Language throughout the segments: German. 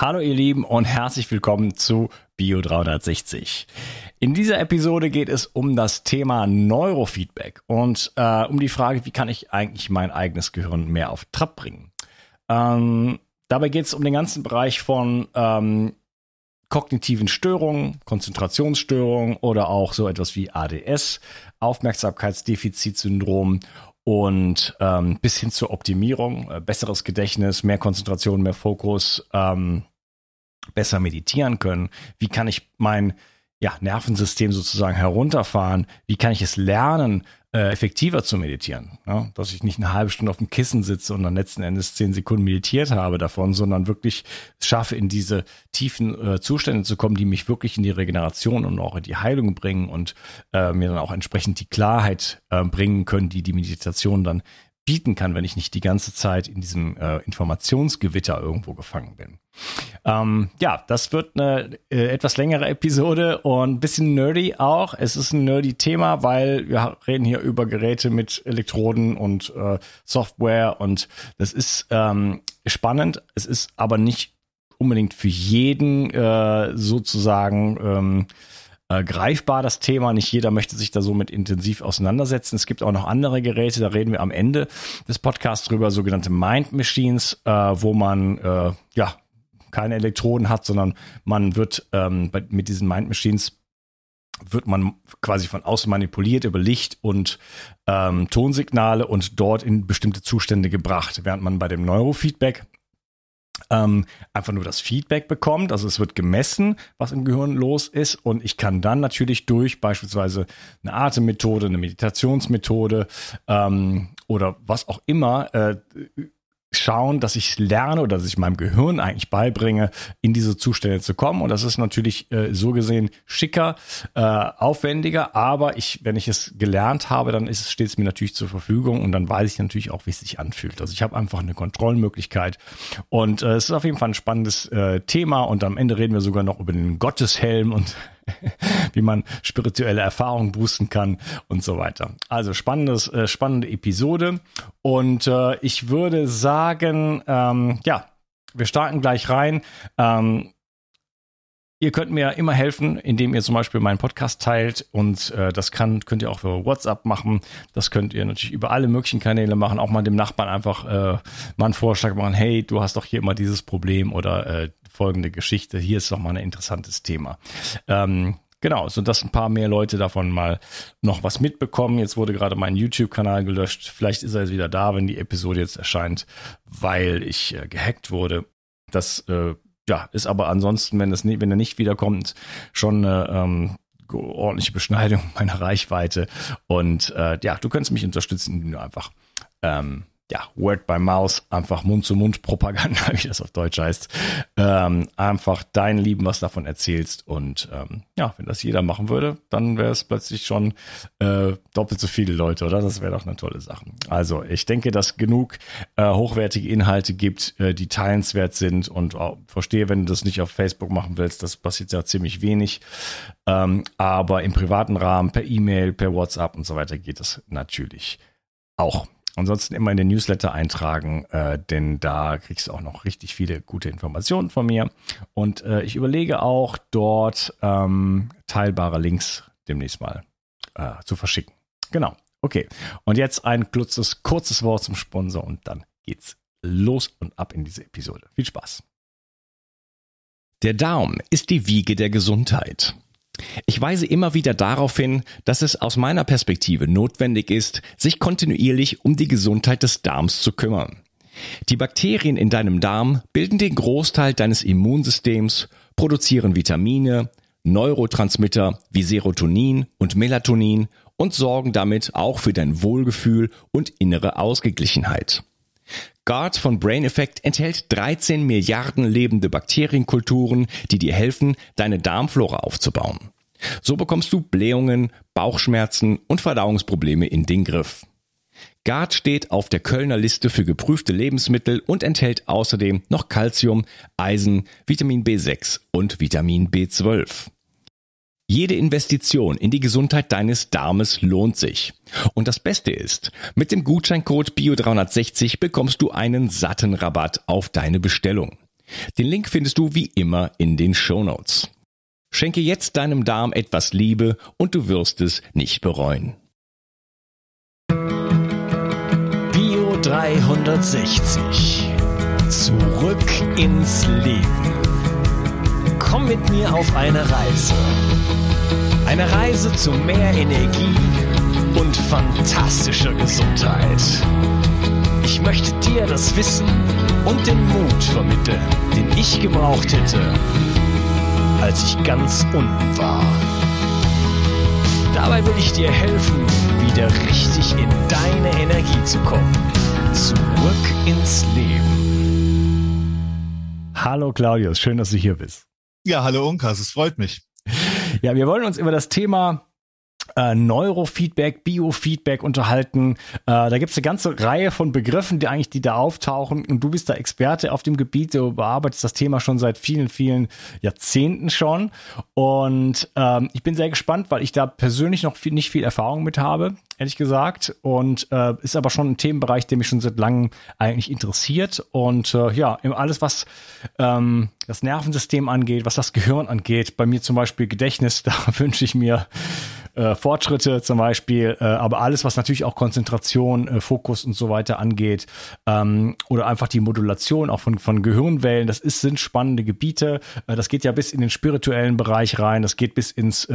Hallo ihr Lieben und herzlich willkommen zu Bio 360. In dieser Episode geht es um das Thema Neurofeedback und äh, um die Frage, wie kann ich eigentlich mein eigenes Gehirn mehr auf Trab bringen. Ähm, dabei geht es um den ganzen Bereich von ähm, kognitiven Störungen, Konzentrationsstörungen oder auch so etwas wie ADS, Aufmerksamkeitsdefizitsyndrom und ähm, bis hin zur Optimierung, äh, besseres Gedächtnis, mehr Konzentration, mehr Fokus, ähm, besser meditieren können? Wie kann ich mein ja, Nervensystem sozusagen herunterfahren? Wie kann ich es lernen, äh, effektiver zu meditieren? Ja, dass ich nicht eine halbe Stunde auf dem Kissen sitze und dann letzten Endes zehn Sekunden meditiert habe davon, sondern wirklich schaffe, in diese tiefen äh, Zustände zu kommen, die mich wirklich in die Regeneration und auch in die Heilung bringen und äh, mir dann auch entsprechend die Klarheit äh, bringen können, die die Meditation dann bieten kann, wenn ich nicht die ganze Zeit in diesem äh, Informationsgewitter irgendwo gefangen bin. Ähm, ja, das wird eine äh, etwas längere Episode und ein bisschen nerdy auch. Es ist ein nerdy Thema, weil wir reden hier über Geräte mit Elektroden und äh, Software und das ist ähm, spannend. Es ist aber nicht unbedingt für jeden äh, sozusagen ähm, äh, greifbar, das Thema. Nicht jeder möchte sich da so mit intensiv auseinandersetzen. Es gibt auch noch andere Geräte, da reden wir am Ende des Podcasts drüber, sogenannte Mind Machines, äh, wo man äh, ja keine Elektroden hat, sondern man wird ähm, bei, mit diesen Mind Machines wird man quasi von außen manipuliert über Licht und ähm, Tonsignale und dort in bestimmte Zustände gebracht, während man bei dem Neurofeedback ähm, einfach nur das Feedback bekommt. Also es wird gemessen, was im Gehirn los ist. Und ich kann dann natürlich durch beispielsweise eine Atemmethode, eine Meditationsmethode ähm, oder was auch immer äh, schauen, dass ich lerne oder dass ich meinem Gehirn eigentlich beibringe, in diese Zustände zu kommen. Und das ist natürlich äh, so gesehen schicker, äh, aufwendiger, aber ich, wenn ich es gelernt habe, dann ist es, steht es mir natürlich zur Verfügung und dann weiß ich natürlich auch, wie es sich anfühlt. Also ich habe einfach eine Kontrollmöglichkeit. Und äh, es ist auf jeden Fall ein spannendes äh, Thema und am Ende reden wir sogar noch über den Gotteshelm und wie man spirituelle Erfahrungen boosten kann und so weiter. Also spannendes, äh, spannende Episode. Und äh, ich würde sagen, ähm, ja, wir starten gleich rein. Ähm, Ihr könnt mir immer helfen, indem ihr zum Beispiel meinen Podcast teilt und äh, das kann, könnt ihr auch für WhatsApp machen. Das könnt ihr natürlich über alle möglichen Kanäle machen. Auch mal dem Nachbarn einfach äh, mal einen Vorschlag machen. Hey, du hast doch hier immer dieses Problem oder äh, folgende Geschichte. Hier ist doch mal ein interessantes Thema. Ähm, genau, so dass ein paar mehr Leute davon mal noch was mitbekommen. Jetzt wurde gerade mein YouTube-Kanal gelöscht. Vielleicht ist er jetzt wieder da, wenn die Episode jetzt erscheint, weil ich äh, gehackt wurde. Das äh, ja, ist aber ansonsten, wenn, das wenn er nicht wiederkommt, schon eine ähm, ordentliche Beschneidung meiner Reichweite. Und äh, ja, du könntest mich unterstützen, indem du einfach ähm, ja, Word by Mouse, einfach Mund-zu-Mund-Propaganda, wie das auf Deutsch heißt, ähm, einfach deinen Lieben was davon erzählst. Und ähm, ja, wenn das jeder machen würde, dann wäre es plötzlich schon äh, doppelt so viele Leute, oder? Das wäre doch eine tolle Sache. Also ich denke, dass genug äh, hochwertige Inhalte gibt, äh, die teilenswert sind und auch, verstehe, wenn du das nicht auf Facebook machen willst, das passiert ja ziemlich wenig. Ähm, aber im privaten Rahmen, per E-Mail, per WhatsApp und so weiter geht es natürlich auch. Ansonsten immer in den Newsletter eintragen, äh, denn da kriegst du auch noch richtig viele gute Informationen von mir. Und äh, ich überlege auch dort ähm, teilbare Links demnächst mal äh, zu verschicken. Genau. Okay. Und jetzt ein kurzes, kurzes Wort zum Sponsor und dann geht's los und ab in diese Episode. Viel Spaß. Der Darm ist die Wiege der Gesundheit. Ich weise immer wieder darauf hin, dass es aus meiner Perspektive notwendig ist, sich kontinuierlich um die Gesundheit des Darms zu kümmern. Die Bakterien in deinem Darm bilden den Großteil deines Immunsystems, produzieren Vitamine, Neurotransmitter wie Serotonin und Melatonin und sorgen damit auch für dein Wohlgefühl und innere Ausgeglichenheit. Guard von Brain Effect enthält 13 Milliarden lebende Bakterienkulturen, die dir helfen, deine Darmflora aufzubauen. So bekommst du Blähungen, Bauchschmerzen und Verdauungsprobleme in den Griff. Guard steht auf der Kölner Liste für geprüfte Lebensmittel und enthält außerdem noch Calcium, Eisen, Vitamin B6 und Vitamin B12. Jede Investition in die Gesundheit deines Darmes lohnt sich. Und das Beste ist, mit dem Gutscheincode BIO360 bekommst du einen satten Rabatt auf deine Bestellung. Den Link findest du wie immer in den Show Notes. Schenke jetzt deinem Darm etwas Liebe und du wirst es nicht bereuen. Bio 360. Zurück ins Leben. Komm mit mir auf eine Reise. Eine Reise zu mehr Energie und fantastischer Gesundheit. Ich möchte dir das Wissen und den Mut vermitteln, den ich gebraucht hätte, als ich ganz unten war. Dabei will ich dir helfen, wieder richtig in deine Energie zu kommen. Zurück ins Leben. Hallo Claudius, schön, dass du hier bist. Ja, hallo Unkas, es freut mich. Ja, wir wollen uns über das Thema äh, Neurofeedback, Biofeedback unterhalten. Äh, da gibt es eine ganze Reihe von Begriffen, die eigentlich, die da auftauchen. Und du bist da Experte auf dem Gebiet. Du bearbeitest das Thema schon seit vielen, vielen Jahrzehnten schon. Und ähm, ich bin sehr gespannt, weil ich da persönlich noch viel, nicht viel Erfahrung mit habe, ehrlich gesagt. Und äh, ist aber schon ein Themenbereich, der mich schon seit langem eigentlich interessiert. Und äh, ja, alles, was ähm, das Nervensystem angeht, was das Gehirn angeht, bei mir zum Beispiel Gedächtnis, da wünsche ich mir äh, Fortschritte zum Beispiel, äh, aber alles, was natürlich auch Konzentration, äh, Fokus und so weiter angeht, ähm, oder einfach die Modulation auch von, von Gehirnwellen, das ist, sind spannende Gebiete. Äh, das geht ja bis in den spirituellen Bereich rein, das geht bis ins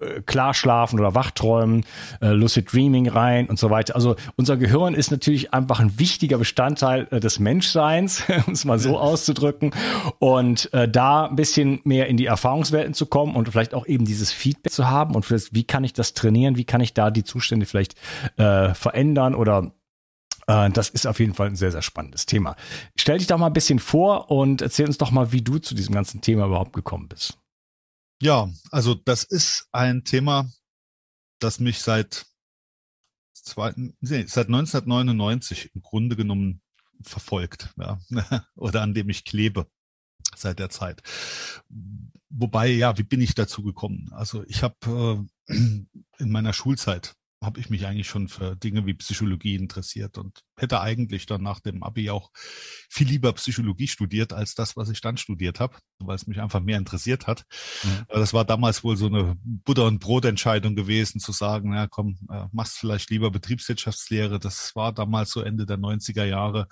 äh, äh, Klarschlafen oder Wachträumen, äh, Lucid Dreaming rein und so weiter. Also unser Gehirn ist natürlich einfach ein wichtiger Bestandteil äh, des Menschseins, um es mal so auszudrücken. Und äh, da ein bisschen mehr in die Erfahrungswelten zu kommen und vielleicht auch eben dieses Feedback zu haben und das, wie kann ich das trainieren, wie kann ich da die Zustände vielleicht äh, verändern oder äh, das ist auf jeden Fall ein sehr, sehr spannendes Thema. Stell dich doch mal ein bisschen vor und erzähl uns doch mal, wie du zu diesem ganzen Thema überhaupt gekommen bist. Ja, also das ist ein Thema, das mich seit, zwei, nee, seit 1999 im Grunde genommen verfolgt, ja, oder an dem ich klebe seit der Zeit. Wobei, ja, wie bin ich dazu gekommen? Also ich habe äh, in meiner Schulzeit habe ich mich eigentlich schon für Dinge wie Psychologie interessiert und hätte eigentlich dann nach dem Abi auch viel lieber Psychologie studiert als das, was ich dann studiert habe, weil es mich einfach mehr interessiert hat. Mhm. Das war damals wohl so eine Butter- und Brotentscheidung gewesen, zu sagen, ja komm, äh, machst vielleicht lieber Betriebswirtschaftslehre. Das war damals so Ende der 90er Jahre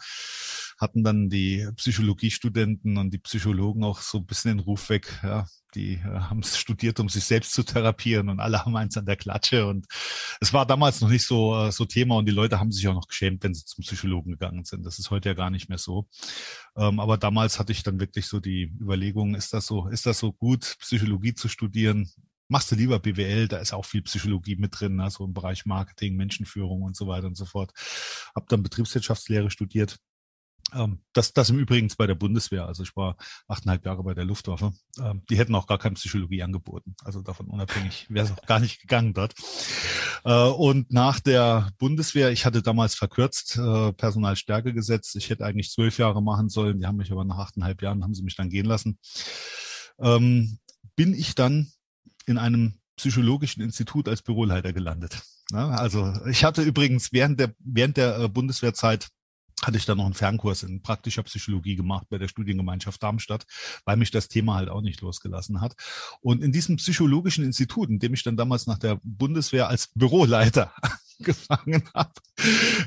hatten dann die Psychologiestudenten und die Psychologen auch so ein bisschen den Ruf weg, ja, die äh, haben es studiert, um sich selbst zu therapieren und alle haben eins an der Klatsche und es war damals noch nicht so äh, so Thema und die Leute haben sich auch noch geschämt, wenn sie zum Psychologen gegangen sind. Das ist heute ja gar nicht mehr so. Ähm, aber damals hatte ich dann wirklich so die Überlegung, ist das so, ist das so gut, Psychologie zu studieren? Machst du lieber BWL, da ist auch viel Psychologie mit drin, also im Bereich Marketing, Menschenführung und so weiter und so fort. Hab dann Betriebswirtschaftslehre studiert das, das im Übrigen bei der Bundeswehr. Also ich war achteinhalb Jahre bei der Luftwaffe. Ähm, die hätten auch gar keine Psychologie angeboten. Also davon unabhängig wäre es auch gar nicht gegangen dort. Äh, und nach der Bundeswehr, ich hatte damals verkürzt äh, Personalstärkegesetz. Ich hätte eigentlich zwölf Jahre machen sollen. Die haben mich aber nach achteinhalb Jahren haben sie mich dann gehen lassen. Ähm, bin ich dann in einem psychologischen Institut als Büroleiter gelandet. also ich hatte übrigens während der während der äh, Bundeswehrzeit hatte ich dann noch einen Fernkurs in praktischer Psychologie gemacht bei der Studiengemeinschaft Darmstadt, weil mich das Thema halt auch nicht losgelassen hat. Und in diesem psychologischen Institut, in dem ich dann damals nach der Bundeswehr als Büroleiter gefangen habe,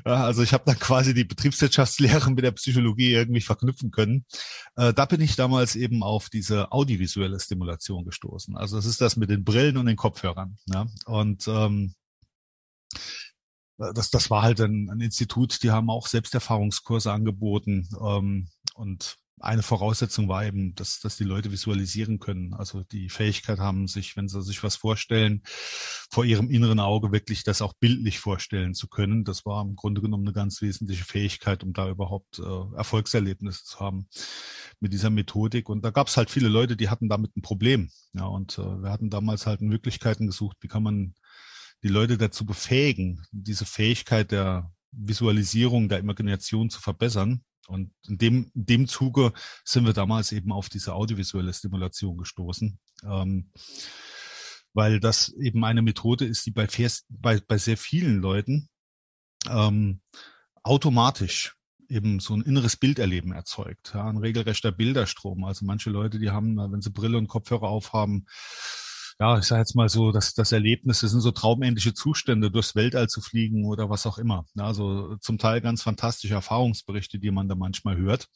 also ich habe dann quasi die Betriebswirtschaftslehre mit der Psychologie irgendwie verknüpfen können. Äh, da bin ich damals eben auf diese audiovisuelle Stimulation gestoßen. Also das ist das mit den Brillen und den Kopfhörern. Ja? Und ähm, das, das war halt ein, ein Institut, die haben auch Selbsterfahrungskurse angeboten. Ähm, und eine Voraussetzung war eben, dass, dass die Leute visualisieren können. Also die Fähigkeit haben, sich, wenn sie sich was vorstellen, vor ihrem inneren Auge wirklich das auch bildlich vorstellen zu können. Das war im Grunde genommen eine ganz wesentliche Fähigkeit, um da überhaupt äh, Erfolgserlebnisse zu haben mit dieser Methodik. Und da gab es halt viele Leute, die hatten damit ein Problem. Ja, und äh, wir hatten damals halt Möglichkeiten gesucht, wie kann man die Leute dazu befähigen, diese Fähigkeit der Visualisierung, der Imagination zu verbessern. Und in dem, in dem Zuge sind wir damals eben auf diese audiovisuelle Stimulation gestoßen, ähm, weil das eben eine Methode ist, die bei, bei, bei sehr vielen Leuten ähm, automatisch eben so ein inneres Bilderleben erzeugt, ja, ein regelrechter Bilderstrom. Also manche Leute, die haben, wenn sie Brille und Kopfhörer aufhaben, ja, ich sage jetzt mal so, dass das Erlebnis, das sind so traumähnliche Zustände, durchs Weltall zu fliegen oder was auch immer. Also zum Teil ganz fantastische Erfahrungsberichte, die man da manchmal hört.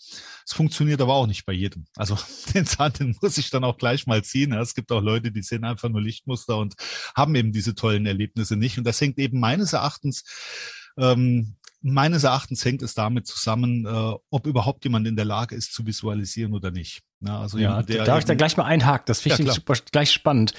Es funktioniert aber auch nicht bei jedem. Also den Zahn, den muss ich dann auch gleich mal ziehen. Es gibt auch Leute, die sehen einfach nur Lichtmuster und haben eben diese tollen Erlebnisse nicht. Und das hängt eben meines Erachtens ähm, meines Erachtens hängt es damit zusammen, äh, ob überhaupt jemand in der Lage ist zu visualisieren oder nicht. Ja, also ja, jemand, darf ich da gleich mal einhaken? Das finde ich ja, super gleich spannend,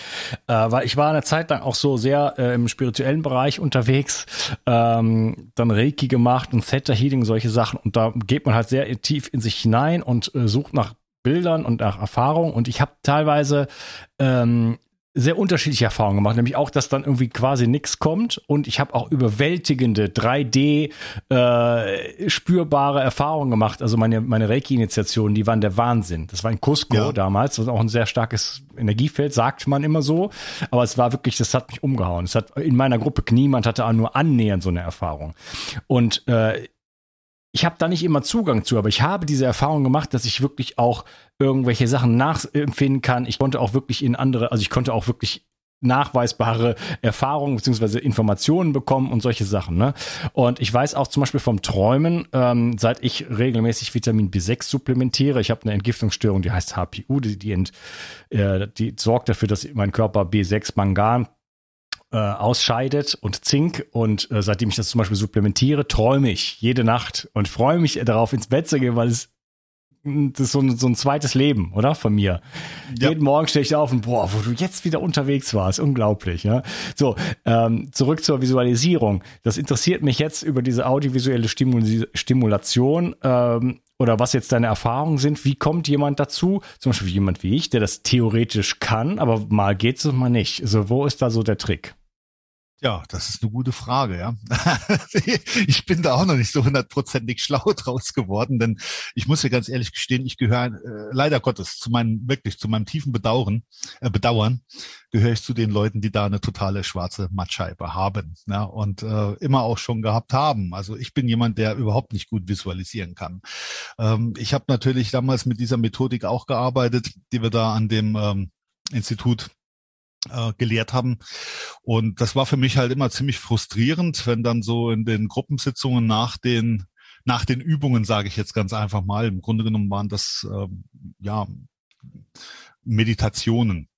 äh, weil ich war eine Zeit lang auch so sehr äh, im spirituellen Bereich unterwegs, ähm, dann Reiki gemacht und Theta Healing, solche Sachen und da geht man halt sehr tief in sich hinein und äh, sucht nach Bildern und nach Erfahrung und ich habe teilweise ähm, sehr unterschiedliche Erfahrungen gemacht, nämlich auch, dass dann irgendwie quasi nichts kommt und ich habe auch überwältigende 3D äh, spürbare Erfahrungen gemacht. Also meine meine Reiki-Initiationen, die waren der Wahnsinn. Das war in Cusco ja. damals, das war auch ein sehr starkes Energiefeld, sagt man immer so, aber es war wirklich, das hat mich umgehauen. Es hat in meiner Gruppe niemand hatte auch nur annähernd so eine Erfahrung und äh, ich habe da nicht immer Zugang zu, aber ich habe diese Erfahrung gemacht, dass ich wirklich auch irgendwelche Sachen nachempfinden kann. Ich konnte auch wirklich in andere, also ich konnte auch wirklich nachweisbare Erfahrungen beziehungsweise Informationen bekommen und solche Sachen. Ne? Und ich weiß auch zum Beispiel vom Träumen, ähm, seit ich regelmäßig Vitamin B6 supplementiere, ich habe eine Entgiftungsstörung, die heißt HPU, die, die, ent, äh, die sorgt dafür, dass mein Körper B6 Mangan äh, ausscheidet und Zink. Und äh, seitdem ich das zum Beispiel supplementiere, träume ich jede Nacht und freue mich darauf, ins Bett zu gehen, weil es das ist so ein, so ein zweites Leben, oder? Von mir. Ja. Jeden Morgen stehe ich auf und boah, wo du jetzt wieder unterwegs warst, unglaublich. Ja? So, ähm, zurück zur Visualisierung. Das interessiert mich jetzt über diese audiovisuelle Stimul Stimulation ähm, oder was jetzt deine Erfahrungen sind. Wie kommt jemand dazu? Zum Beispiel jemand wie ich, der das theoretisch kann, aber mal geht es und mal nicht. Also wo ist da so der Trick? Ja, das ist eine gute Frage, ja. ich bin da auch noch nicht so hundertprozentig schlau draus geworden, denn ich muss ja ganz ehrlich gestehen, ich gehöre äh, leider Gottes zu meinem, wirklich zu meinem tiefen Bedauern, äh, Bedauern, gehöre ich zu den Leuten, die da eine totale schwarze Mattscheibe haben ja, und äh, immer auch schon gehabt haben. Also ich bin jemand, der überhaupt nicht gut visualisieren kann. Ähm, ich habe natürlich damals mit dieser Methodik auch gearbeitet, die wir da an dem ähm, Institut äh, gelehrt haben. Und das war für mich halt immer ziemlich frustrierend, wenn dann so in den Gruppensitzungen nach den nach den Übungen, sage ich jetzt ganz einfach mal, im Grunde genommen waren das ähm, ja Meditationen,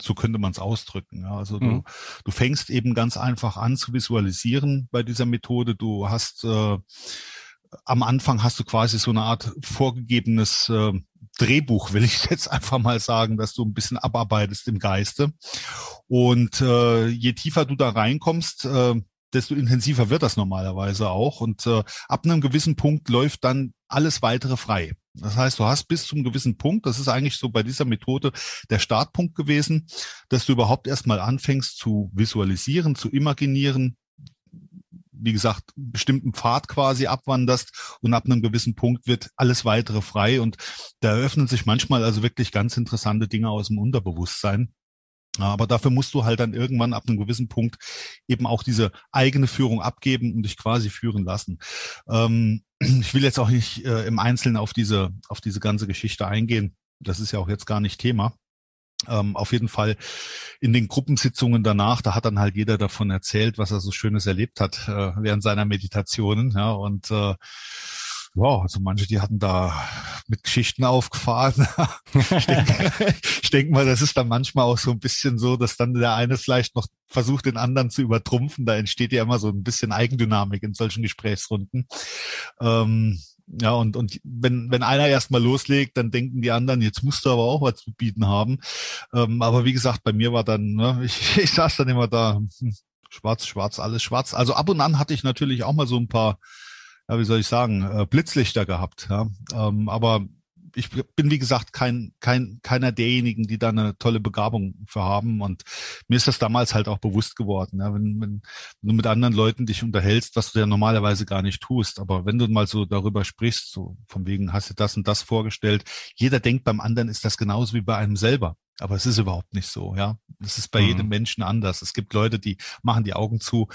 so könnte man es ausdrücken. Ja. Also mhm. du, du fängst eben ganz einfach an zu visualisieren bei dieser Methode. Du hast äh, am Anfang hast du quasi so eine Art vorgegebenes äh, Drehbuch, will ich jetzt einfach mal sagen, dass du ein bisschen abarbeitest im Geiste. Und äh, je tiefer du da reinkommst, äh, desto intensiver wird das normalerweise auch. Und äh, ab einem gewissen Punkt läuft dann alles weitere frei. Das heißt, du hast bis zum gewissen Punkt, das ist eigentlich so bei dieser Methode der Startpunkt gewesen, dass du überhaupt erstmal anfängst zu visualisieren, zu imaginieren, wie gesagt, bestimmten Pfad quasi abwanderst und ab einem gewissen Punkt wird alles weitere frei und da eröffnen sich manchmal also wirklich ganz interessante Dinge aus dem Unterbewusstsein. Aber dafür musst du halt dann irgendwann ab einem gewissen Punkt eben auch diese eigene Führung abgeben und dich quasi führen lassen. Ähm, ich will jetzt auch nicht äh, im Einzelnen auf diese, auf diese ganze Geschichte eingehen. Das ist ja auch jetzt gar nicht Thema. Ähm, auf jeden Fall in den Gruppensitzungen danach, da hat dann halt jeder davon erzählt, was er so Schönes erlebt hat äh, während seiner Meditationen. Ja, und äh, ja, also manche, die hatten da mit Geschichten aufgefahren. ich denke denk mal, das ist dann manchmal auch so ein bisschen so, dass dann der eine vielleicht noch versucht, den anderen zu übertrumpfen. Da entsteht ja immer so ein bisschen Eigendynamik in solchen Gesprächsrunden. Ähm, ja, und, und wenn, wenn einer erstmal loslegt, dann denken die anderen, jetzt musst du aber auch was zu bieten haben. Ähm, aber wie gesagt, bei mir war dann, ne, ich, ich saß dann immer da, hm, schwarz, schwarz, alles schwarz. Also ab und an hatte ich natürlich auch mal so ein paar, ja, wie soll ich sagen, äh, Blitzlichter gehabt. Ja. Ähm, aber ich bin, wie gesagt, kein, kein, keiner derjenigen, die da eine tolle Begabung für haben. Und mir ist das damals halt auch bewusst geworden. Ja, wenn, wenn, du mit anderen Leuten dich unterhältst, was du ja normalerweise gar nicht tust. Aber wenn du mal so darüber sprichst, so von wegen hast du das und das vorgestellt, jeder denkt beim anderen ist das genauso wie bei einem selber. Aber es ist überhaupt nicht so, ja. Es ist bei mhm. jedem Menschen anders. Es gibt Leute, die machen die Augen zu,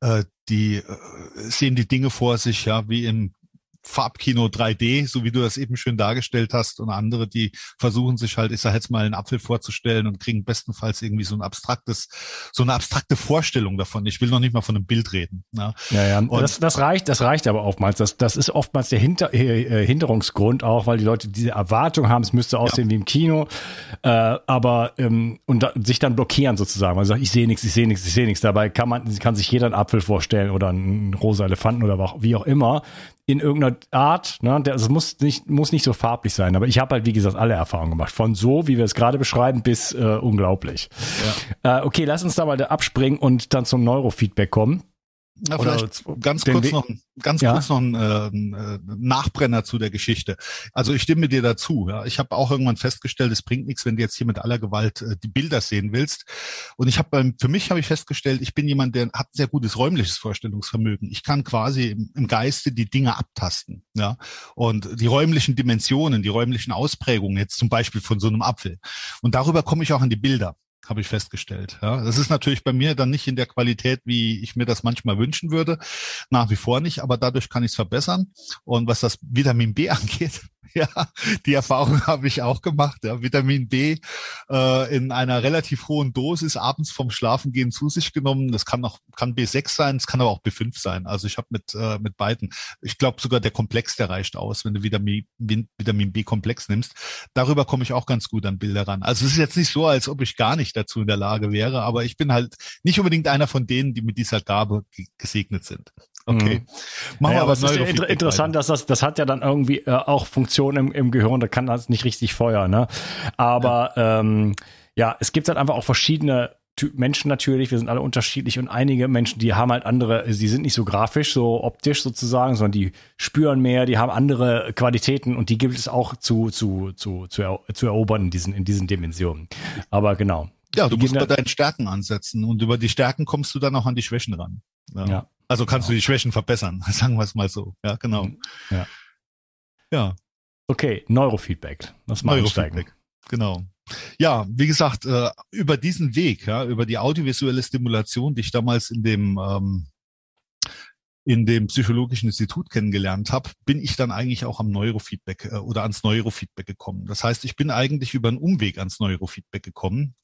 äh, die äh, sehen die Dinge vor sich, ja, wie im Farbkino 3D, so wie du das eben schön dargestellt hast, und andere, die versuchen sich halt, ich sag jetzt mal, einen Apfel vorzustellen und kriegen bestenfalls irgendwie so ein abstraktes, so eine abstrakte Vorstellung davon. Ich will noch nicht mal von einem Bild reden. Ja, ja, ja. Und das, das reicht, das reicht aber oftmals. Das, das ist oftmals der Hinter, äh, Hinderungsgrund auch, weil die Leute diese Erwartung haben, es müsste aussehen ja. wie im Kino, äh, aber ähm, und da, sich dann blockieren sozusagen. Man sagt, ich sehe nichts, ich sehe nichts, ich sehe nichts. Dabei kann man, kann sich jeder einen Apfel vorstellen oder einen rosa Elefanten oder wie auch immer in irgendeiner Art. Ne? Das muss nicht, muss nicht so farblich sein. Aber ich habe halt, wie gesagt, alle Erfahrungen gemacht. Von so, wie wir es gerade beschreiben, bis äh, unglaublich. Ja. Äh, okay, lass uns da mal abspringen und dann zum Neurofeedback kommen. Ja, vielleicht ganz kurz noch, ganz ja? kurz noch ein äh, Nachbrenner zu der Geschichte. Also ich stimme dir dazu. Ja. Ich habe auch irgendwann festgestellt, es bringt nichts, wenn du jetzt hier mit aller Gewalt äh, die Bilder sehen willst. Und ich habe für mich habe ich festgestellt, ich bin jemand, der hat sehr gutes räumliches Vorstellungsvermögen. Ich kann quasi im, im Geiste die Dinge abtasten. Ja. Und die räumlichen Dimensionen, die räumlichen Ausprägungen jetzt zum Beispiel von so einem Apfel. Und darüber komme ich auch an die Bilder habe ich festgestellt. Ja, das ist natürlich bei mir dann nicht in der Qualität, wie ich mir das manchmal wünschen würde, nach wie vor nicht, aber dadurch kann ich es verbessern. Und was das Vitamin B angeht, Ja, die Erfahrung habe ich auch gemacht. Ja. Vitamin B äh, in einer relativ hohen Dosis abends vom Schlafengehen zu sich genommen. Das kann auch kann B6 sein, es kann aber auch B5 sein. Also ich habe mit äh, mit beiden. Ich glaube sogar der Komplex der reicht aus, wenn du Vitamin Vitamin B Komplex nimmst. Darüber komme ich auch ganz gut an Bilder ran. Also es ist jetzt nicht so, als ob ich gar nicht dazu in der Lage wäre, aber ich bin halt nicht unbedingt einer von denen, die mit dieser Gabe gesegnet sind. Okay. Mhm. Machen wir aber es ist ja inter interessant, dass das, das hat ja dann irgendwie äh, auch Funktion im, im Gehirn, da kann das nicht richtig feuern, ne? Aber ja, ähm, ja es gibt halt einfach auch verschiedene Menschen natürlich, wir sind alle unterschiedlich und einige Menschen, die haben halt andere, die sind nicht so grafisch, so optisch sozusagen, sondern die spüren mehr, die haben andere Qualitäten und die gibt es auch zu, zu, zu, zu, er, zu erobern in diesen, in diesen Dimensionen. Aber genau. Ja, du musst bei deinen Stärken ansetzen und über die Stärken kommst du dann auch an die Schwächen ran. Ja. ja. Also kannst du die Schwächen verbessern, sagen wir es mal so. Ja, genau. Mhm. Ja. ja. Okay, Neurofeedback. Das mal Neurofeedback. Genau. Ja, wie gesagt, äh, über diesen Weg, ja, über die audiovisuelle Stimulation, die ich damals in dem ähm, in dem psychologischen Institut kennengelernt habe, bin ich dann eigentlich auch am Neurofeedback äh, oder ans Neurofeedback gekommen. Das heißt, ich bin eigentlich über einen Umweg ans Neurofeedback gekommen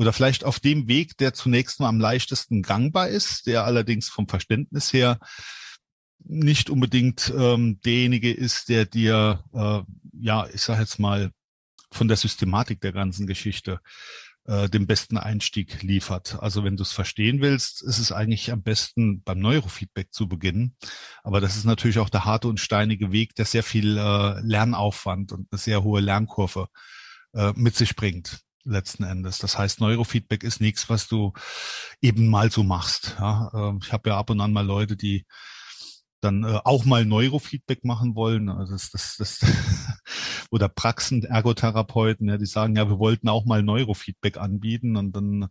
oder vielleicht auf dem Weg, der zunächst mal am leichtesten gangbar ist, der allerdings vom Verständnis her nicht unbedingt ähm, derjenige ist, der dir, äh, ja, ich sage jetzt mal, von der Systematik der ganzen Geschichte äh, den besten Einstieg liefert. Also wenn du es verstehen willst, ist es eigentlich am besten beim Neurofeedback zu beginnen. Aber das ist natürlich auch der harte und steinige Weg, der sehr viel äh, Lernaufwand und eine sehr hohe Lernkurve äh, mit sich bringt letzten Endes. Das heißt, Neurofeedback ist nichts, was du eben mal so machst. Ja, ähm, ich habe ja ab und an mal Leute, die dann äh, auch mal Neurofeedback machen wollen. Also das, das, das oder Praxen, Ergotherapeuten, ja, die sagen, ja, wir wollten auch mal Neurofeedback anbieten und dann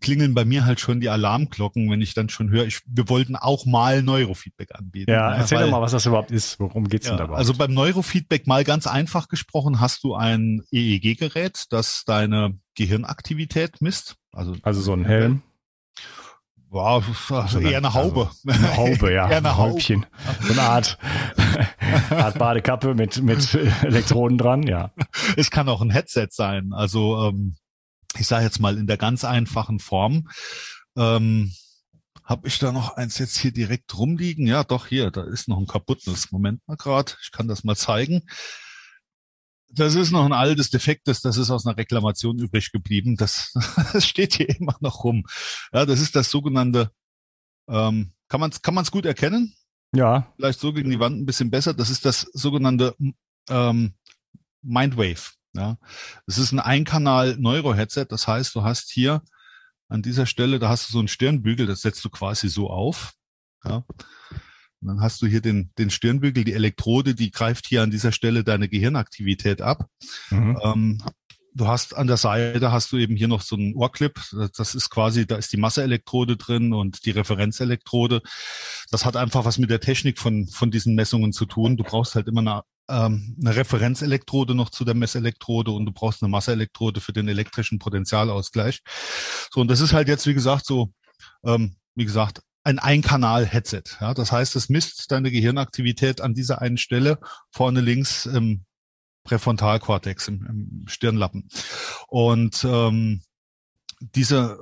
klingeln bei mir halt schon die Alarmglocken, wenn ich dann schon höre, ich, wir wollten auch mal Neurofeedback anbieten. Ja, erzähl weil, doch mal, was das überhaupt ist. Worum geht's ja, denn dabei? Also beim Neurofeedback mal ganz einfach gesprochen, hast du ein EEG-Gerät, das deine Gehirnaktivität misst. Also, also so ein Helm. Wow, also eher eine Haube. Also eine Haube, ja. eher eine Häubchen. So eine Art, Art Badekappe mit, mit Elektroden dran, ja. Es kann auch ein Headset sein. Also ähm, ich sage jetzt mal in der ganz einfachen Form. Ähm, habe ich da noch eins jetzt hier direkt rumliegen? Ja, doch hier, da ist noch ein kaputtes. Moment mal gerade, ich kann das mal zeigen. Das ist noch ein altes, defektes, das ist aus einer Reklamation übrig geblieben. Das, das steht hier immer noch rum. Ja, das ist das sogenannte, ähm, kann man es kann man's gut erkennen? Ja. Vielleicht so gegen die Wand ein bisschen besser. Das ist das sogenannte ähm, Mindwave. Ja, es ist ein Einkanal Neuro-Headset. Das heißt, du hast hier an dieser Stelle, da hast du so einen Stirnbügel, das setzt du quasi so auf. Ja. Und dann hast du hier den, den Stirnbügel, die Elektrode, die greift hier an dieser Stelle deine Gehirnaktivität ab. Mhm. Ähm, du hast an der Seite hast du eben hier noch so einen Ohrclip. Das ist quasi, da ist die Masseelektrode drin und die Referenzelektrode. Das hat einfach was mit der Technik von, von diesen Messungen zu tun. Du brauchst halt immer eine ähm, eine Referenzelektrode noch zu der Messelektrode und du brauchst eine Masseelektrode für den elektrischen Potentialausgleich. So, und das ist halt jetzt, wie gesagt, so, ähm, wie gesagt, ein Einkanal-Headset. Ja, das heißt, es misst deine Gehirnaktivität an dieser einen Stelle vorne links im Präfrontalkortex, im, im Stirnlappen. Und ähm, diese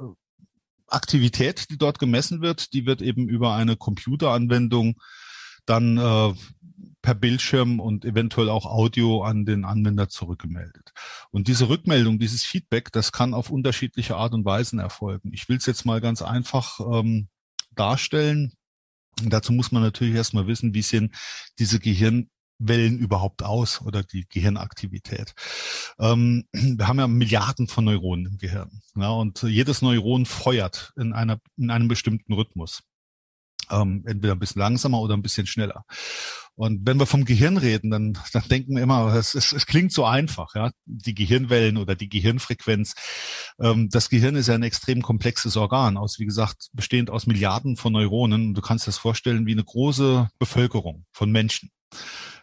Aktivität, die dort gemessen wird, die wird eben über eine Computeranwendung dann äh, per Bildschirm und eventuell auch Audio an den Anwender zurückgemeldet. Und diese Rückmeldung, dieses Feedback, das kann auf unterschiedliche Art und Weisen erfolgen. Ich will es jetzt mal ganz einfach ähm, darstellen. Dazu muss man natürlich erstmal wissen, wie sehen diese Gehirnwellen überhaupt aus oder die Gehirnaktivität. Ähm, wir haben ja Milliarden von Neuronen im Gehirn. Ja, und jedes Neuron feuert in, einer, in einem bestimmten Rhythmus. Ähm, entweder ein bisschen langsamer oder ein bisschen schneller. Und wenn wir vom Gehirn reden, dann, dann denken wir immer, es, es, es klingt so einfach, ja, die Gehirnwellen oder die Gehirnfrequenz. Ähm, das Gehirn ist ja ein extrem komplexes Organ, aus wie gesagt bestehend aus Milliarden von Neuronen. Und du kannst das vorstellen wie eine große Bevölkerung von Menschen.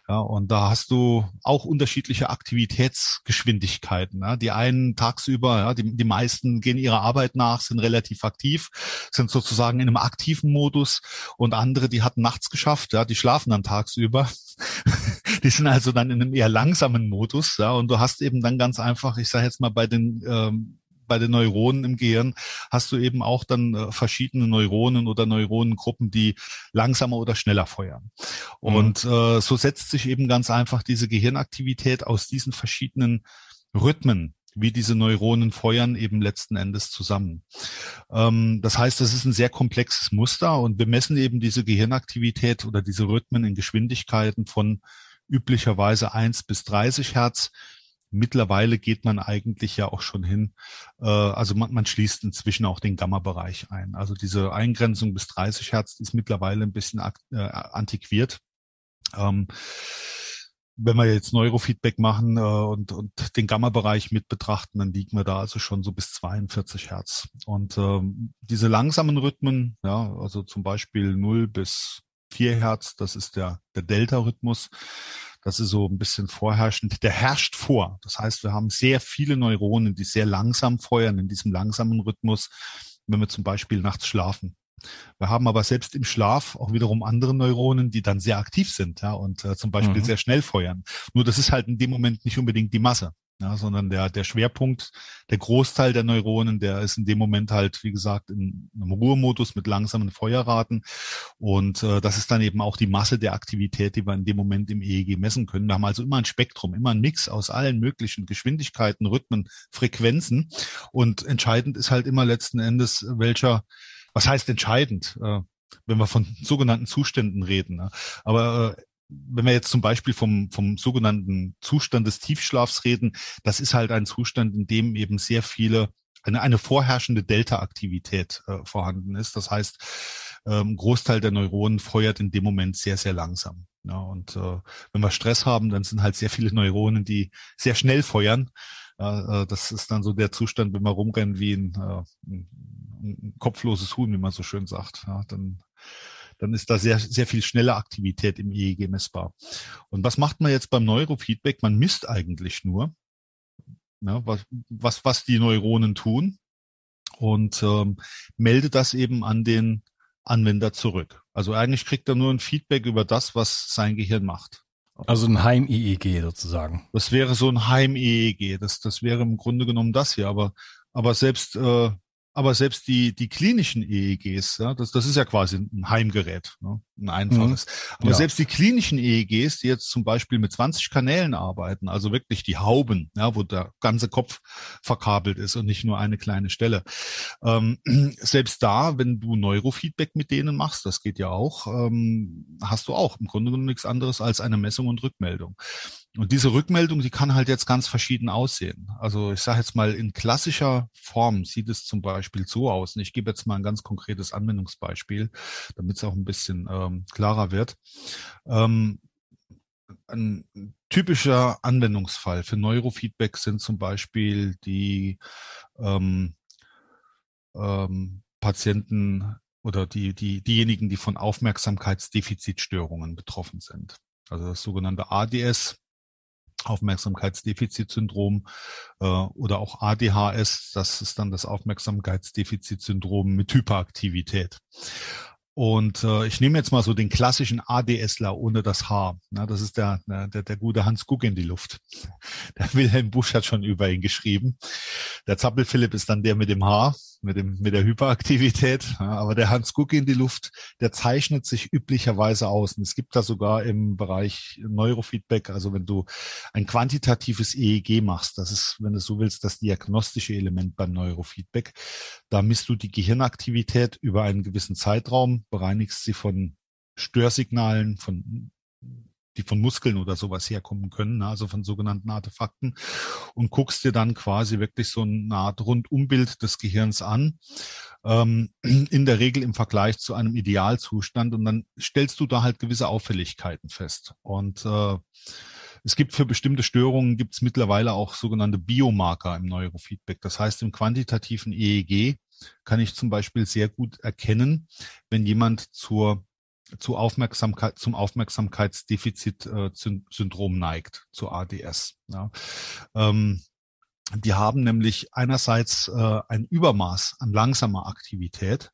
Ja, und da hast du auch unterschiedliche Aktivitätsgeschwindigkeiten. Ja. Die einen tagsüber, ja, die, die meisten gehen ihrer Arbeit nach, sind relativ aktiv, sind sozusagen in einem aktiven Modus und andere, die hatten nachts geschafft, ja, die schlafen dann tagsüber. die sind also dann in einem eher langsamen Modus, ja, und du hast eben dann ganz einfach, ich sage jetzt mal bei den ähm, bei den Neuronen im Gehirn hast du eben auch dann äh, verschiedene Neuronen oder Neuronengruppen, die langsamer oder schneller feuern. Mhm. Und äh, so setzt sich eben ganz einfach diese Gehirnaktivität aus diesen verschiedenen Rhythmen wie diese Neuronen feuern, eben letzten Endes zusammen. Ähm, das heißt, das ist ein sehr komplexes Muster und wir messen eben diese Gehirnaktivität oder diese Rhythmen in Geschwindigkeiten von üblicherweise 1 bis 30 Hertz mittlerweile geht man eigentlich ja auch schon hin. Äh, also man, man schließt inzwischen auch den Gamma-Bereich ein. Also diese Eingrenzung bis 30 Hertz ist mittlerweile ein bisschen äh, antiquiert. Ähm, wenn wir jetzt Neurofeedback machen äh, und, und den Gamma-Bereich mit betrachten, dann liegen wir da also schon so bis 42 Hertz. Und ähm, diese langsamen Rhythmen, ja, also zum Beispiel 0 bis 4 Hertz, das ist der, der Delta-Rhythmus. Das ist so ein bisschen vorherrschend. Der herrscht vor. Das heißt, wir haben sehr viele Neuronen, die sehr langsam feuern in diesem langsamen Rhythmus, wenn wir zum Beispiel nachts schlafen. Wir haben aber selbst im Schlaf auch wiederum andere Neuronen, die dann sehr aktiv sind ja, und äh, zum Beispiel mhm. sehr schnell feuern. Nur das ist halt in dem Moment nicht unbedingt die Masse ja, sondern der, der Schwerpunkt, der Großteil der Neuronen, der ist in dem Moment halt, wie gesagt, in einem Ruhemodus mit langsamen Feuerraten. Und äh, das ist dann eben auch die Masse der Aktivität, die wir in dem Moment im EEG messen können. Wir haben also immer ein Spektrum, immer ein Mix aus allen möglichen Geschwindigkeiten, Rhythmen, Frequenzen. Und entscheidend ist halt immer letzten Endes, welcher, was heißt entscheidend? Äh, wenn wir von sogenannten Zuständen reden. Ne? Aber äh, wenn wir jetzt zum Beispiel vom, vom sogenannten Zustand des Tiefschlafs reden, das ist halt ein Zustand, in dem eben sehr viele, eine, eine vorherrschende Delta-Aktivität äh, vorhanden ist. Das heißt, ähm, Großteil der Neuronen feuert in dem Moment sehr, sehr langsam. Ja, und äh, wenn wir Stress haben, dann sind halt sehr viele Neuronen, die sehr schnell feuern. Äh, das ist dann so der Zustand, wenn wir rumrennen wie ein, äh, ein kopfloses Huhn, wie man so schön sagt. Ja, dann dann ist da sehr, sehr viel schnelle Aktivität im EEG messbar. Und was macht man jetzt beim Neurofeedback? Man misst eigentlich nur, ja, was, was, was die Neuronen tun und ähm, meldet das eben an den Anwender zurück. Also eigentlich kriegt er nur ein Feedback über das, was sein Gehirn macht. Also ein Heim-EEG sozusagen. Das wäre so ein Heim-EEG. Das, das wäre im Grunde genommen das hier. Aber, aber selbst äh, aber selbst die, die klinischen EEGs, ja, das, das ist ja quasi ein Heimgerät, ne, ein einfaches. Mhm. Aber ja. selbst die klinischen EEGs, die jetzt zum Beispiel mit 20 Kanälen arbeiten, also wirklich die Hauben, ja, wo der ganze Kopf verkabelt ist und nicht nur eine kleine Stelle. Ähm, selbst da, wenn du Neurofeedback mit denen machst, das geht ja auch, ähm, hast du auch im Grunde genommen nichts anderes als eine Messung und Rückmeldung. Und diese Rückmeldung, die kann halt jetzt ganz verschieden aussehen. Also ich sage jetzt mal, in klassischer Form sieht es zum Beispiel so aus. Und ich gebe jetzt mal ein ganz konkretes Anwendungsbeispiel, damit es auch ein bisschen ähm, klarer wird. Ähm, ein typischer Anwendungsfall für Neurofeedback sind zum Beispiel die ähm, ähm, Patienten oder die, die, diejenigen, die von Aufmerksamkeitsdefizitstörungen betroffen sind. Also das sogenannte ADS, Aufmerksamkeitsdefizitsyndrom äh, oder auch ADHS, das ist dann das Aufmerksamkeitsdefizitsyndrom mit Hyperaktivität. und äh, ich nehme jetzt mal so den klassischen ADSler ohne das H. Na, das ist der, der, der gute Hans Guck in die Luft. Der Wilhelm Busch hat schon über ihn geschrieben. Der Zappel-Philipp ist dann der mit dem H, mit, dem, mit der Hyperaktivität. Aber der Hans Guck in die Luft, der zeichnet sich üblicherweise aus. Und es gibt da sogar im Bereich Neurofeedback, also wenn du ein quantitatives EEG machst, das ist, wenn du so willst, das diagnostische Element beim Neurofeedback, da misst du die Gehirnaktivität über einen gewissen Zeitraum bereinigst sie von Störsignalen, von die von Muskeln oder sowas herkommen können, ne, also von sogenannten Artefakten, und guckst dir dann quasi wirklich so eine Art Rundumbild des Gehirns an, ähm, in der Regel im Vergleich zu einem Idealzustand, und dann stellst du da halt gewisse Auffälligkeiten fest. Und äh, es gibt für bestimmte Störungen gibt es mittlerweile auch sogenannte Biomarker im Neurofeedback. Das heißt, im quantitativen EEG kann ich zum Beispiel sehr gut erkennen, wenn jemand zur zu Aufmerksamkeit, zum Aufmerksamkeitsdefizit-Syndrom äh, neigt, zu ADS. Ja. Ähm, die haben nämlich einerseits äh, ein Übermaß an langsamer Aktivität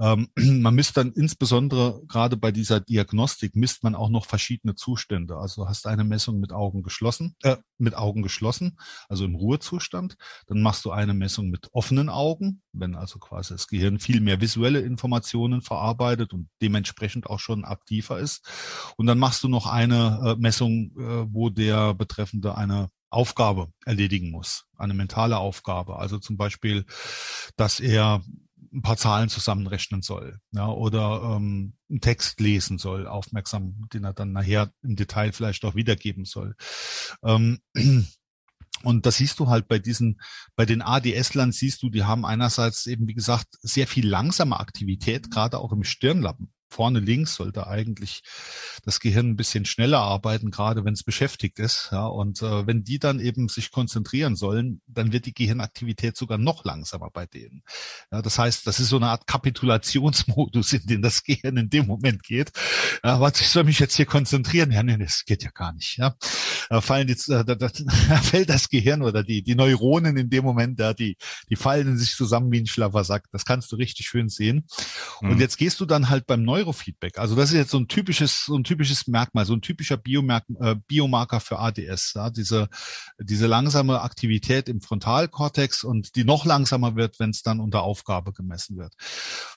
ähm, man misst dann insbesondere gerade bei dieser Diagnostik misst man auch noch verschiedene Zustände. Also du hast eine Messung mit Augen geschlossen, äh, mit Augen geschlossen, also im Ruhezustand. Dann machst du eine Messung mit offenen Augen, wenn also quasi das Gehirn viel mehr visuelle Informationen verarbeitet und dementsprechend auch schon aktiver ist. Und dann machst du noch eine äh, Messung, äh, wo der Betreffende eine Aufgabe erledigen muss, eine mentale Aufgabe. Also zum Beispiel, dass er ein paar Zahlen zusammenrechnen soll ja, oder ähm, einen Text lesen soll, aufmerksam, den er dann nachher im Detail vielleicht auch wiedergeben soll. Ähm, und das siehst du halt bei diesen, bei den ADS-Lern siehst du, die haben einerseits eben, wie gesagt, sehr viel langsame Aktivität, gerade auch im Stirnlappen vorne links sollte eigentlich das Gehirn ein bisschen schneller arbeiten, gerade wenn es beschäftigt ist. Ja, und äh, wenn die dann eben sich konzentrieren sollen, dann wird die Gehirnaktivität sogar noch langsamer bei denen. Ja, das heißt, das ist so eine Art Kapitulationsmodus, in den das Gehirn in dem Moment geht. Ja, was ich soll mich jetzt hier konzentrieren? Ja, nee, das geht ja gar nicht. Ja, da fallen jetzt, äh, da, da, da fällt das Gehirn oder die die Neuronen in dem Moment, ja, die die fallen in sich zusammen wie ein schlaffer Sack. Das kannst du richtig schön sehen. Mhm. Und jetzt gehst du dann halt beim Neuro Neurofeedback. Also das ist jetzt so ein typisches, so ein typisches Merkmal, so ein typischer Biomerk äh, Biomarker für ADS. Ja? Diese, diese langsame Aktivität im Frontalkortex und die noch langsamer wird, wenn es dann unter Aufgabe gemessen wird.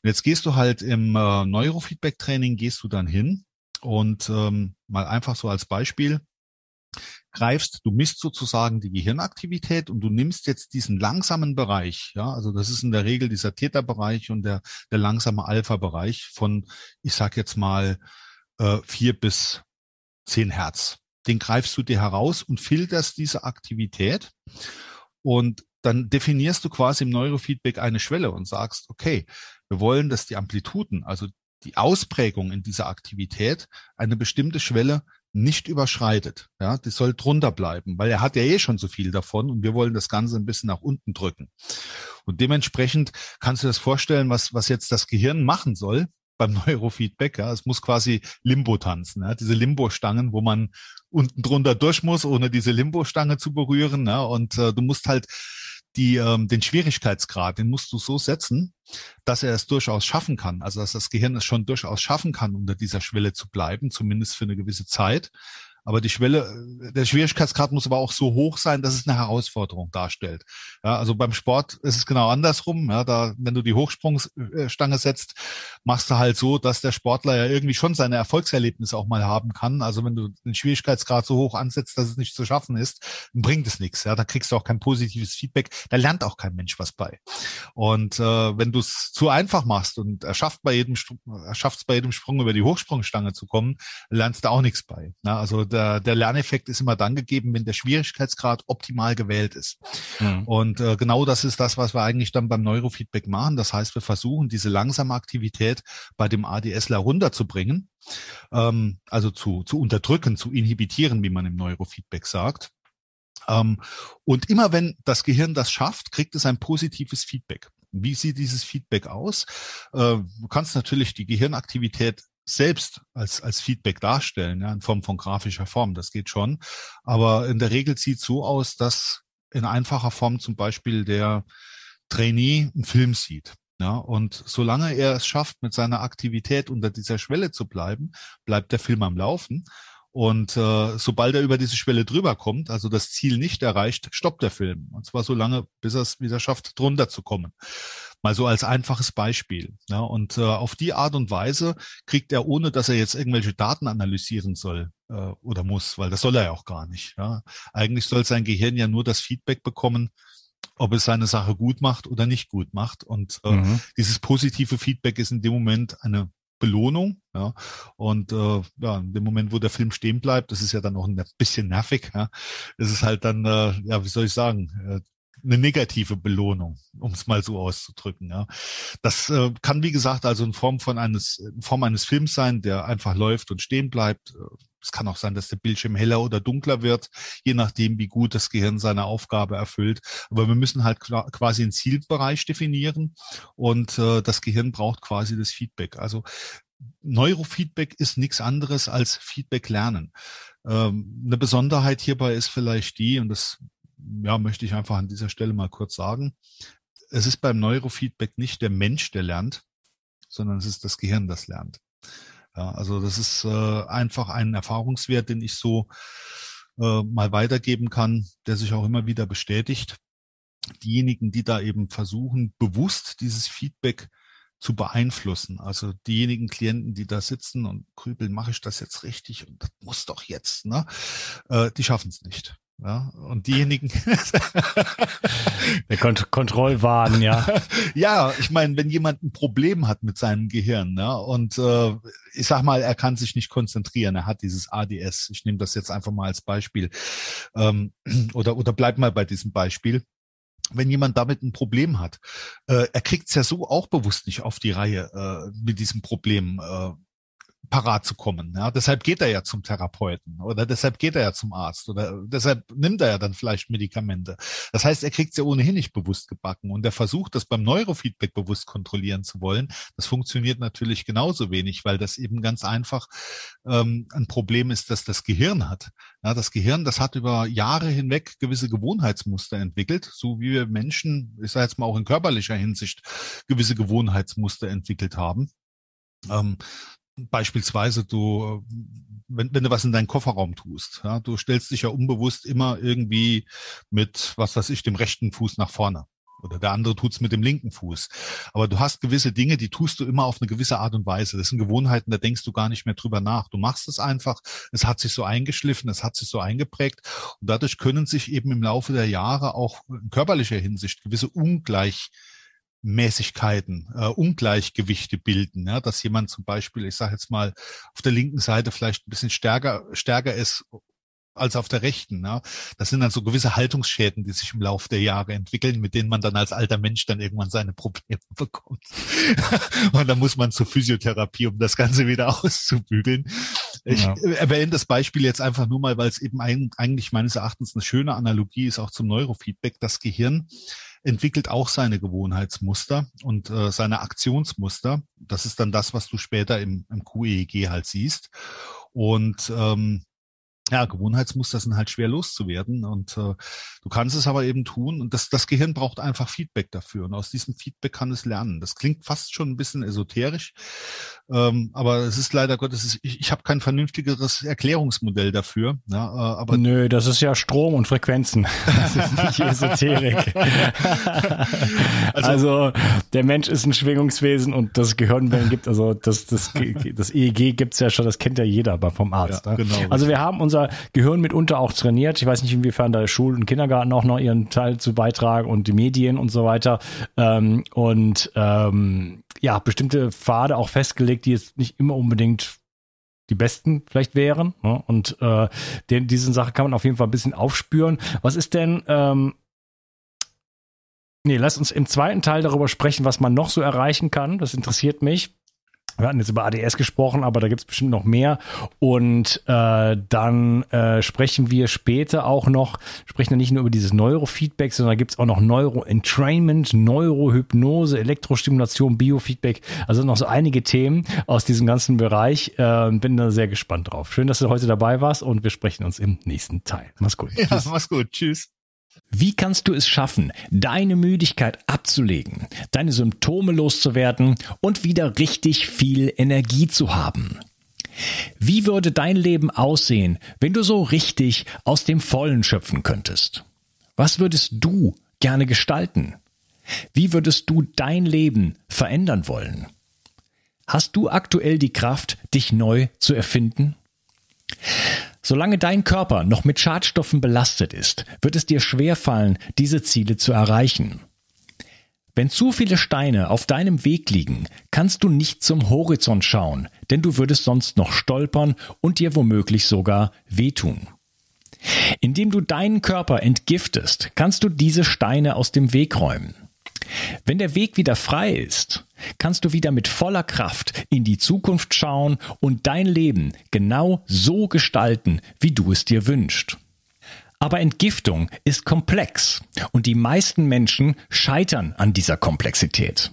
Und jetzt gehst du halt im äh, Neurofeedback-Training, gehst du dann hin und ähm, mal einfach so als Beispiel, greifst, du misst sozusagen die Gehirnaktivität und du nimmst jetzt diesen langsamen Bereich, ja, also das ist in der Regel dieser Theta-Bereich und der, der langsame Alpha-Bereich von, ich sag jetzt mal, äh, vier bis zehn Hertz. Den greifst du dir heraus und filterst diese Aktivität und dann definierst du quasi im Neurofeedback eine Schwelle und sagst, okay, wir wollen, dass die Amplituden, also die Ausprägung in dieser Aktivität eine bestimmte Schwelle nicht überschreitet. Ja, die soll drunter bleiben, weil er hat ja eh schon so viel davon und wir wollen das Ganze ein bisschen nach unten drücken. Und dementsprechend kannst du das vorstellen, was, was jetzt das Gehirn machen soll beim Neurofeedback. Ja, es muss quasi Limbo tanzen. Ja, diese Limbo-Stangen, wo man unten drunter durch muss, ohne diese Limbo-Stange zu berühren. Ja, und äh, du musst halt die, ähm, den Schwierigkeitsgrad, den musst du so setzen, dass er es durchaus schaffen kann. Also dass das Gehirn es schon durchaus schaffen kann, unter dieser Schwelle zu bleiben, zumindest für eine gewisse Zeit. Aber die Schwelle, der Schwierigkeitsgrad muss aber auch so hoch sein, dass es eine Herausforderung darstellt. Ja, also beim Sport ist es genau andersrum. Ja, da, wenn du die Hochsprungstange setzt, machst du halt so, dass der Sportler ja irgendwie schon seine Erfolgserlebnisse auch mal haben kann. Also wenn du den Schwierigkeitsgrad so hoch ansetzt, dass es nicht zu schaffen ist, dann bringt es nichts. Ja, da kriegst du auch kein positives Feedback. Da lernt auch kein Mensch was bei. Und äh, wenn du es zu einfach machst und er schafft bei jedem, er schafft es bei jedem Sprung über die Hochsprungstange zu kommen, lernst du auch nichts bei. Ja, also der, der Lerneffekt ist immer dann gegeben, wenn der Schwierigkeitsgrad optimal gewählt ist. Mhm. Und äh, genau das ist das, was wir eigentlich dann beim Neurofeedback machen. Das heißt, wir versuchen, diese langsame Aktivität bei dem ADSler runterzubringen, ähm, also zu, zu unterdrücken, zu inhibitieren, wie man im Neurofeedback sagt. Ähm, und immer wenn das Gehirn das schafft, kriegt es ein positives Feedback. Wie sieht dieses Feedback aus? Äh, du kannst natürlich die Gehirnaktivität selbst als, als Feedback darstellen, ja, in Form von grafischer Form. Das geht schon. Aber in der Regel sieht so aus, dass in einfacher Form zum Beispiel der Trainee einen Film sieht. Ja, und solange er es schafft, mit seiner Aktivität unter dieser Schwelle zu bleiben, bleibt der Film am Laufen. Und äh, sobald er über diese Schwelle drüber kommt, also das Ziel nicht erreicht, stoppt der Film. Und zwar so lange, bis er es wieder schafft, drunter zu kommen. Mal so als einfaches Beispiel. Ja, und äh, auf die Art und Weise kriegt er, ohne dass er jetzt irgendwelche Daten analysieren soll äh, oder muss, weil das soll er ja auch gar nicht. Ja. Eigentlich soll sein Gehirn ja nur das Feedback bekommen, ob es seine Sache gut macht oder nicht gut macht. Und äh, mhm. dieses positive Feedback ist in dem Moment eine Belohnung. Ja. Und äh, ja, in dem Moment, wo der Film stehen bleibt, das ist ja dann auch ein bisschen nervig. Ja. Das ist halt dann, äh, ja, wie soll ich sagen, äh, eine negative Belohnung, um es mal so auszudrücken. Ja. Das äh, kann, wie gesagt, also in Form von eines, in Form eines Films sein, der einfach läuft und stehen bleibt. Es kann auch sein, dass der Bildschirm heller oder dunkler wird, je nachdem, wie gut das Gehirn seine Aufgabe erfüllt. Aber wir müssen halt quasi einen Zielbereich definieren und äh, das Gehirn braucht quasi das Feedback. Also Neurofeedback ist nichts anderes als Feedback lernen. Ähm, eine Besonderheit hierbei ist vielleicht die, und das ja, möchte ich einfach an dieser Stelle mal kurz sagen. Es ist beim Neurofeedback nicht der Mensch, der lernt, sondern es ist das Gehirn, das lernt. Ja, also das ist äh, einfach ein Erfahrungswert, den ich so äh, mal weitergeben kann, der sich auch immer wieder bestätigt. Diejenigen, die da eben versuchen, bewusst dieses Feedback zu beeinflussen. Also diejenigen Klienten, die da sitzen und grübeln, mache ich das jetzt richtig und das muss doch jetzt, ne? Äh, die schaffen es nicht. Ja, und diejenigen. Der Kont Kontrollwahn, ja. ja, ich meine, wenn jemand ein Problem hat mit seinem Gehirn, ja, und äh, ich sag mal, er kann sich nicht konzentrieren, er hat dieses ADS. Ich nehme das jetzt einfach mal als Beispiel. Ähm, oder, oder bleib mal bei diesem Beispiel wenn jemand damit ein Problem hat. Äh, er kriegt es ja so auch bewusst nicht auf die Reihe äh, mit diesem Problem. Äh, parat zu kommen. Ja, deshalb geht er ja zum Therapeuten oder deshalb geht er ja zum Arzt oder deshalb nimmt er ja dann vielleicht Medikamente. Das heißt, er kriegt es ja ohnehin nicht bewusst gebacken und der Versuch, das beim Neurofeedback bewusst kontrollieren zu wollen, das funktioniert natürlich genauso wenig, weil das eben ganz einfach ähm, ein Problem ist, dass das Gehirn hat. Ja, das Gehirn, das hat über Jahre hinweg gewisse Gewohnheitsmuster entwickelt, so wie wir Menschen, ich sage jetzt mal auch in körperlicher Hinsicht, gewisse Gewohnheitsmuster entwickelt haben. Ähm, beispielsweise du, wenn, wenn du was in deinen Kofferraum tust, ja, du stellst dich ja unbewusst immer irgendwie mit, was weiß ich, dem rechten Fuß nach vorne. Oder der andere tut's mit dem linken Fuß. Aber du hast gewisse Dinge, die tust du immer auf eine gewisse Art und Weise. Das sind Gewohnheiten, da denkst du gar nicht mehr drüber nach. Du machst es einfach, es hat sich so eingeschliffen, es hat sich so eingeprägt. Und dadurch können sich eben im Laufe der Jahre auch in körperlicher Hinsicht gewisse Ungleich Mäßigkeiten, äh, Ungleichgewichte bilden, ja, dass jemand zum Beispiel, ich sage jetzt mal, auf der linken Seite vielleicht ein bisschen stärker, stärker ist als auf der rechten. Ja. Das sind dann so gewisse Haltungsschäden, die sich im Laufe der Jahre entwickeln, mit denen man dann als alter Mensch dann irgendwann seine Probleme bekommt. Und dann muss man zur Physiotherapie, um das Ganze wieder auszubügeln. Ich ja. erwähne das Beispiel jetzt einfach nur mal, weil es eben ein, eigentlich meines Erachtens eine schöne Analogie ist, auch zum Neurofeedback. Das Gehirn entwickelt auch seine Gewohnheitsmuster und äh, seine Aktionsmuster. Das ist dann das, was du später im, im QEEG halt siehst. Und ähm, ja, Gewohnheitsmuster sind halt schwer loszuwerden und äh, du kannst es aber eben tun und das, das Gehirn braucht einfach Feedback dafür und aus diesem Feedback kann es lernen. Das klingt fast schon ein bisschen esoterisch, ähm, aber es ist leider Gottes, ich, ich habe kein vernünftigeres Erklärungsmodell dafür. Ja, äh, aber Nö, das ist ja Strom und Frequenzen. Das ist nicht Esoterik. also, also, der Mensch ist ein Schwingungswesen und das Gehirn, wenn gibt, also das, das, das EEG gibt's ja schon, das kennt ja jeder aber vom Arzt. Ja, ne? genau, also wir haben unser Gehirn mitunter auch trainiert. Ich weiß nicht, inwiefern da Schul- und Kindergarten auch noch ihren Teil zu beitragen und die Medien und so weiter. Ähm, und ähm, ja, bestimmte Pfade auch festgelegt, die jetzt nicht immer unbedingt die besten vielleicht wären. Ne? Und äh, den, diese Sache kann man auf jeden Fall ein bisschen aufspüren. Was ist denn, ähm, nee, lass uns im zweiten Teil darüber sprechen, was man noch so erreichen kann. Das interessiert mich. Wir hatten jetzt über ADS gesprochen, aber da gibt es bestimmt noch mehr. Und äh, dann äh, sprechen wir später auch noch, sprechen wir nicht nur über dieses Neurofeedback, sondern da gibt es auch noch Neuroentrainment, Neurohypnose, Elektrostimulation, Biofeedback. Also noch so einige Themen aus diesem ganzen Bereich. Äh, bin da sehr gespannt drauf. Schön, dass du heute dabei warst und wir sprechen uns im nächsten Teil. Mach's gut. Ja, Tschüss. mach's gut. Tschüss. Wie kannst du es schaffen, deine Müdigkeit abzulegen, deine Symptome loszuwerden und wieder richtig viel Energie zu haben? Wie würde dein Leben aussehen, wenn du so richtig aus dem Vollen schöpfen könntest? Was würdest du gerne gestalten? Wie würdest du dein Leben verändern wollen? Hast du aktuell die Kraft, dich neu zu erfinden? Solange dein Körper noch mit Schadstoffen belastet ist, wird es dir schwerfallen, diese Ziele zu erreichen. Wenn zu viele Steine auf deinem Weg liegen, kannst du nicht zum Horizont schauen, denn du würdest sonst noch stolpern und dir womöglich sogar wehtun. Indem du deinen Körper entgiftest, kannst du diese Steine aus dem Weg räumen. Wenn der Weg wieder frei ist, kannst du wieder mit voller Kraft in die Zukunft schauen und dein Leben genau so gestalten, wie du es dir wünschst. Aber Entgiftung ist komplex und die meisten Menschen scheitern an dieser Komplexität.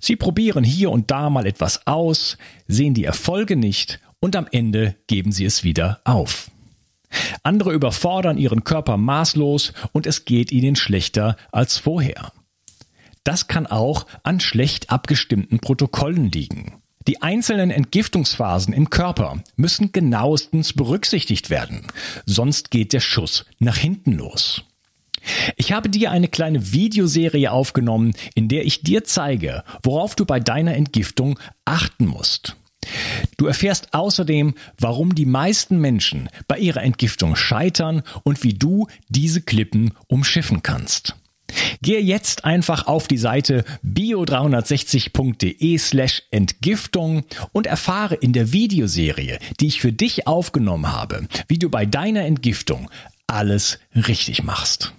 Sie probieren hier und da mal etwas aus, sehen die Erfolge nicht und am Ende geben sie es wieder auf. Andere überfordern ihren Körper maßlos und es geht ihnen schlechter als vorher. Das kann auch an schlecht abgestimmten Protokollen liegen. Die einzelnen Entgiftungsphasen im Körper müssen genauestens berücksichtigt werden, sonst geht der Schuss nach hinten los. Ich habe dir eine kleine Videoserie aufgenommen, in der ich dir zeige, worauf du bei deiner Entgiftung achten musst. Du erfährst außerdem, warum die meisten Menschen bei ihrer Entgiftung scheitern und wie du diese Klippen umschiffen kannst. Gehe jetzt einfach auf die Seite bio360.de slash Entgiftung und erfahre in der Videoserie, die ich für dich aufgenommen habe, wie du bei deiner Entgiftung alles richtig machst.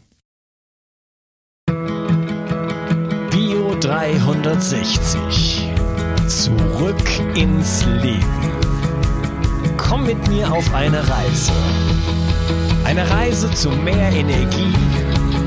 Bio 360. Zurück ins Leben. Komm mit mir auf eine Reise. Eine Reise zu mehr Energie